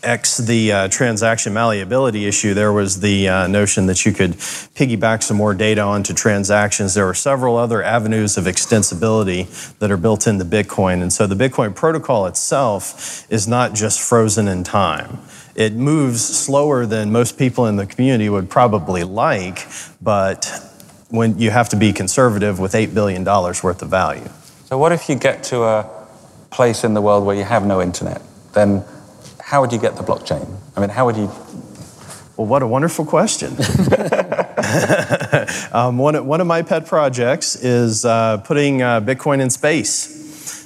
X the uh, transaction malleability issue, there was the uh, notion that you could piggyback some more data onto transactions. There are several other avenues of extensibility that are built into Bitcoin. And so the Bitcoin protocol itself is not just frozen in time. It moves slower than most people in the community would probably like, but when you have to be conservative with $8 billion worth of value. So what if you get to a place in the world where you have no internet? Then how would you get the blockchain? I mean, how would you? Well, what a wonderful question. um, one, one of my pet projects is uh, putting uh, Bitcoin in space.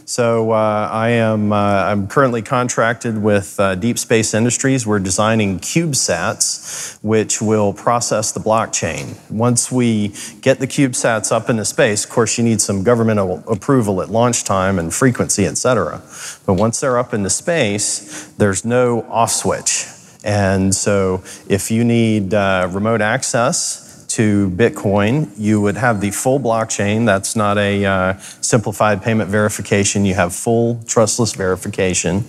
So uh, I am uh, I'm currently contracted with uh, Deep Space Industries. We're designing CubeSats, which will process the blockchain. Once we get the CubeSats up into space, of course, you need some governmental approval at launch time and frequency, et cetera. But once they're up into space, there's no off switch. And so if you need uh, remote access, to Bitcoin, you would have the full blockchain. That's not a uh, simplified payment verification. You have full trustless verification.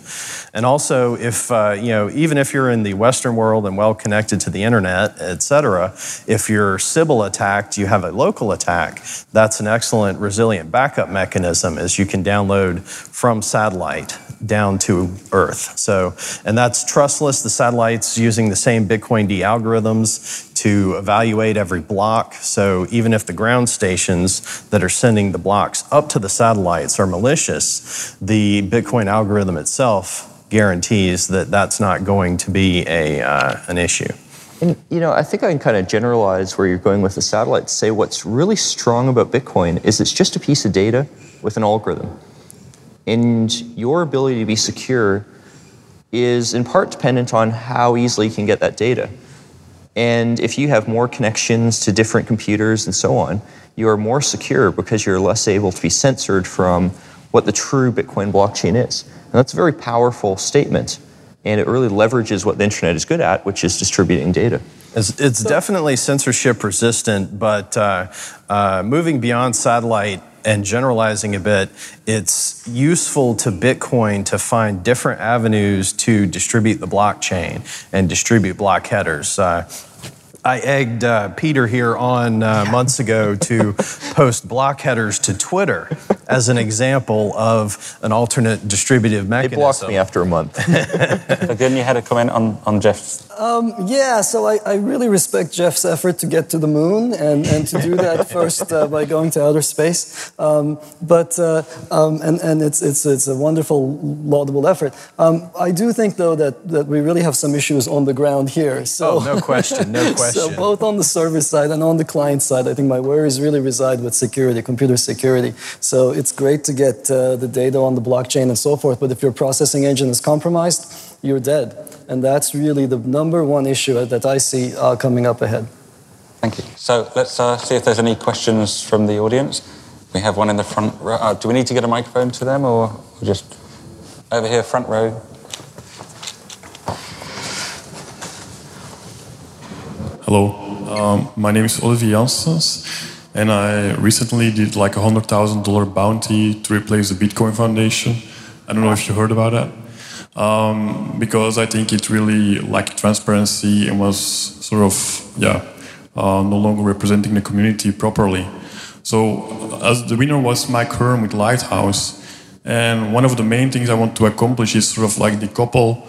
And also, if uh, you know, even if you're in the Western world and well connected to the internet, et cetera, if your Sybil attacked, you have a local attack. That's an excellent resilient backup mechanism, as you can download from satellite down to Earth. So, and that's trustless. The satellite's using the same bitcoind algorithms to evaluate every block. So even if the ground stations that are sending the blocks up to the satellites are malicious, the Bitcoin algorithm itself guarantees that that's not going to be a, uh, an issue. And, you know, I think I can kind of generalize where you're going with the satellite. Say what's really strong about Bitcoin is it's just a piece of data with an algorithm. And your ability to be secure is in part dependent on how easily you can get that data. And if you have more connections to different computers and so on, you are more secure because you're less able to be censored from what the true Bitcoin blockchain is. And that's a very powerful statement. And it really leverages what the internet is good at, which is distributing data. It's, it's definitely censorship resistant, but uh, uh, moving beyond satellite and generalizing a bit, it's useful to Bitcoin to find different avenues to distribute the blockchain and distribute block headers. Uh, I egged uh, Peter here on uh, months ago to post block headers to Twitter as an example of an alternate distributive mechanism. They blocked me after a month. Again, you had a comment on, on Jeff's. Um, yeah, so I, I, really respect Jeff's effort to get to the moon and, and to do that first uh, by going to outer space. Um, but uh, um, and, and it's, it's, it's a wonderful, laudable effort. Um, I do think, though, that, that we really have some issues on the ground here. So, oh, no question, no question. So both on the server side and on the client side, I think my worries really reside with security, computer security. So it's great to get uh, the data on the blockchain and so forth, but if your processing engine is compromised, you're dead. And that's really the number one issue that I see uh, coming up ahead. Thank you. So let's uh, see if there's any questions from the audience. We have one in the front row. Uh, do we need to get a microphone to them or just over here, front row? Hello, um, my name is Olivier Janssens, and I recently did like a hundred thousand dollar bounty to replace the Bitcoin Foundation. I don't know if you heard about that, um, because I think it really lacked transparency and was sort of yeah uh, no longer representing the community properly. So as the winner was Mike Hearn with Lighthouse, and one of the main things I want to accomplish is sort of like decouple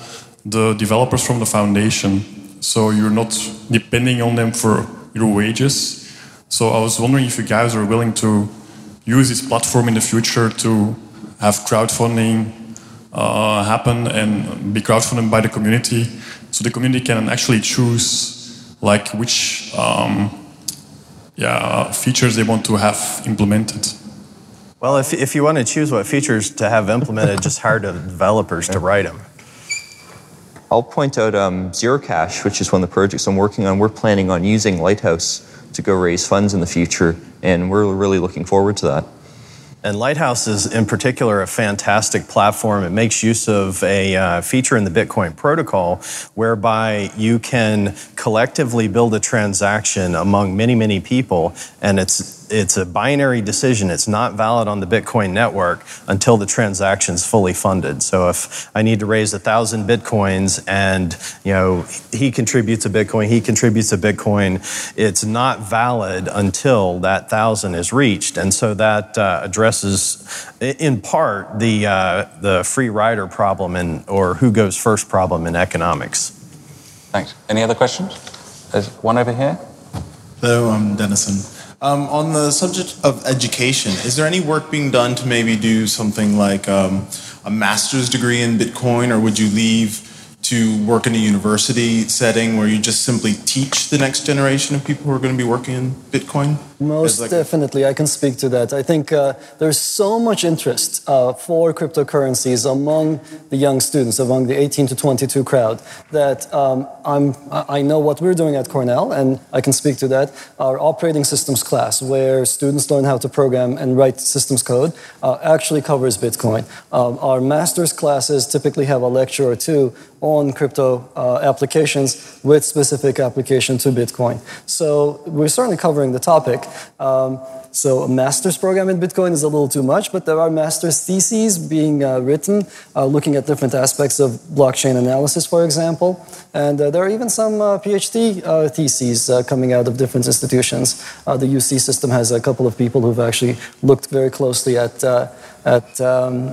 the developers from the foundation so you're not depending on them for your wages. So I was wondering if you guys are willing to use this platform in the future to have crowdfunding uh, happen and be crowdfunded by the community, so the community can actually choose like which um, yeah features they want to have implemented. Well, if, if you want to choose what features to have implemented, just hire developers to write them. I'll point out um, Zerocash, which is one of the projects I'm working on. We're planning on using Lighthouse to go raise funds in the future, and we're really looking forward to that. And Lighthouse is, in particular, a fantastic platform. It makes use of a uh, feature in the Bitcoin protocol whereby you can collectively build a transaction among many, many people, and it's it's a binary decision. It's not valid on the Bitcoin network until the transaction's fully funded. So if I need to raise a thousand Bitcoins and you know he contributes a Bitcoin, he contributes a Bitcoin, it's not valid until that thousand is reached. And so that uh, addresses, in part, the uh, the free rider problem and or who goes first problem in economics. Thanks. Any other questions? There's one over here. Hello, I'm Dennison. Um, on the subject of education, is there any work being done to maybe do something like um, a master's degree in Bitcoin, or would you leave to work in a university setting where you just simply teach the next generation of people who are going to be working in Bitcoin? Most like definitely, I can speak to that. I think uh, there's so much interest uh, for cryptocurrencies among the young students, among the 18 to 22 crowd, that um, I'm, I know what we're doing at Cornell, and I can speak to that. Our operating systems class, where students learn how to program and write systems code, uh, actually covers Bitcoin. Um, our master's classes typically have a lecture or two on crypto uh, applications with specific application to Bitcoin. So we're certainly covering the topic. Um, so a master's program in Bitcoin is a little too much, but there are master's theses being uh, written uh, looking at different aspects of blockchain analysis, for example. And uh, there are even some uh, PhD uh, theses uh, coming out of different institutions. the UC system has a couple of people who've actually looked very closely at, at um,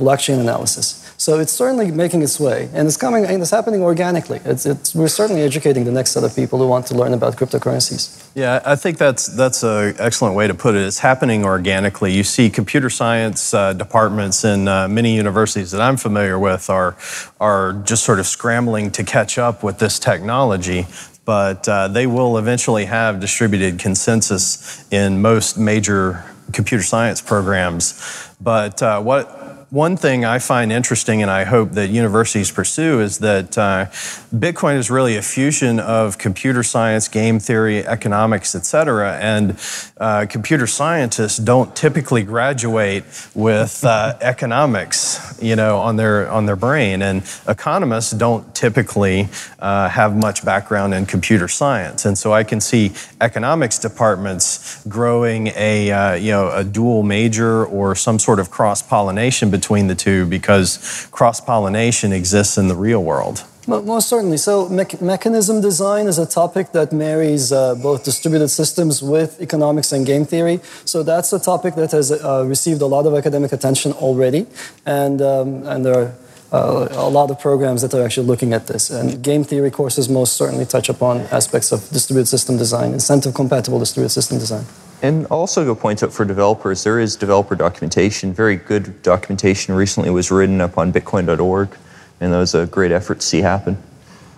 blockchain analysis. So it's certainly making its way, and it's coming, and it's happening organically. It's, it's, we're certainly educating the next set of people who want to learn about cryptocurrencies. Yeah, I think that's that's an excellent way to put it. It's happening organically. You see, computer science uh, departments in uh, many universities that I'm familiar with are are just sort of scrambling to catch up with this technology but uh, they will eventually have distributed consensus in most major computer science programs. But uh, what one thing I find interesting, and I hope that universities pursue, is that uh, Bitcoin is really a fusion of computer science, game theory, economics, et cetera. And uh, computer scientists don't typically graduate with uh, economics, you know, on their on their brain, and economists don't typically uh, have much background in computer science. And so I can see economics departments growing a uh, you know a dual major or some sort of cross pollination between between the two because cross pollination exists in the real world. Most certainly. So, me- mechanism design is a topic that marries uh, both distributed systems with economics and game theory. So, that's a topic that has uh, received a lot of academic attention already. And, um, and there are uh, a lot of programs that are actually looking at this. And game theory courses most certainly touch upon aspects of distributed system design, incentive compatible distributed system design. And also to point out for developers, there is developer documentation, very good documentation recently was written up on bitcoin.org, and that was a great effort to see happen.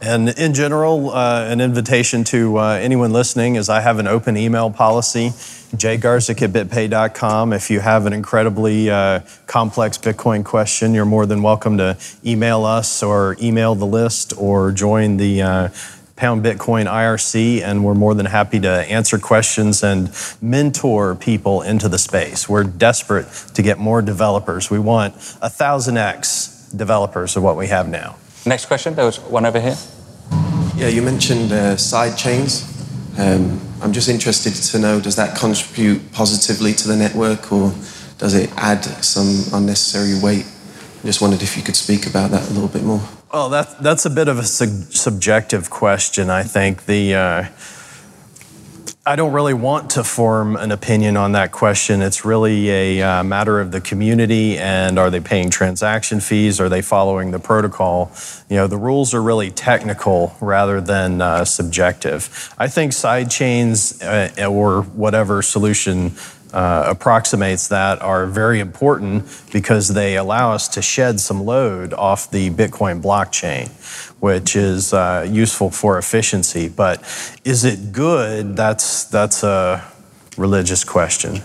And in general, uh, an invitation to uh, anyone listening is I have an open email policy, jgarzik at bitpay.com. If you have an incredibly uh, complex Bitcoin question, you're more than welcome to email us or email the list or join the uh, Pound Bitcoin IRC, and we're more than happy to answer questions and mentor people into the space. We're desperate to get more developers. We want a thousand X developers of what we have now. Next question. There was one over here. Yeah, you mentioned uh, side chains. Um, I'm just interested to know does that contribute positively to the network or does it add some unnecessary weight? Just wondered if you could speak about that a little bit more. Well, that, that's a bit of a su- subjective question, I think. The, uh, I don't really want to form an opinion on that question. It's really a uh, matter of the community and are they paying transaction fees? Are they following the protocol? You know, the rules are really technical rather than uh, subjective. I think side chains uh, or whatever solution uh, approximates that are very important because they allow us to shed some load off the Bitcoin blockchain, which is uh, useful for efficiency. But is it good? That's that's a religious question.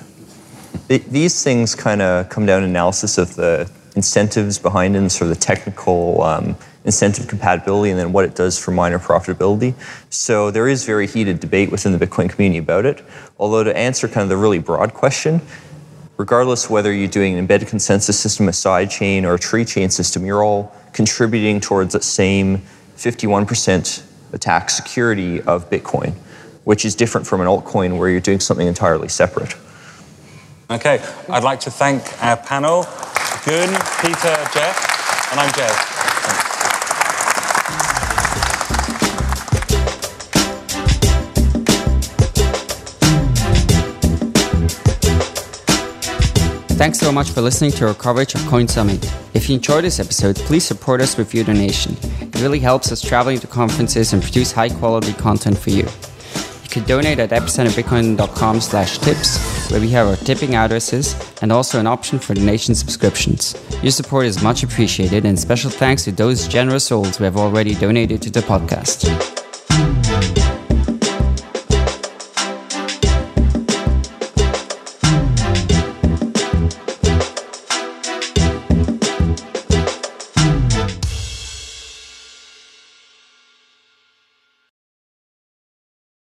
These things kind of come down to analysis of the incentives behind and sort of the technical um, incentive compatibility and then what it does for miner profitability. So there is very heated debate within the Bitcoin community about it. Although to answer kind of the really broad question, regardless whether you're doing an embedded consensus system, a sidechain, or a tree chain system, you're all contributing towards that same 51% attack security of Bitcoin, which is different from an altcoin where you're doing something entirely separate. Okay, I'd like to thank our panel, Gün, Peter, Jeff, and I'm Jeff. Thanks so much for listening to our coverage of CoinSummit. If you enjoyed this episode, please support us with your donation. It really helps us traveling to conferences and produce high quality content for you You can donate at epicenterbitcoin.com slash tips, where we have our tipping addresses and also an option for donation subscriptions. Your support is much appreciated, and special thanks to those generous souls who have already donated to the podcast.